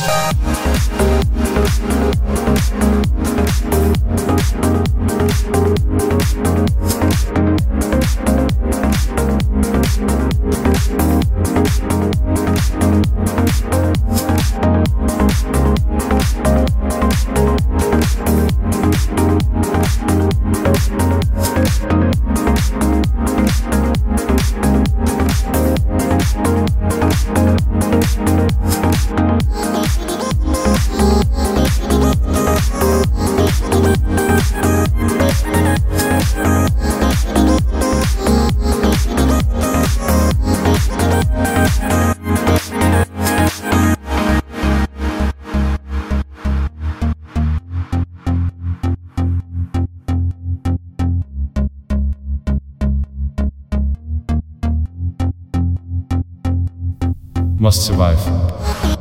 Bye. Must survive.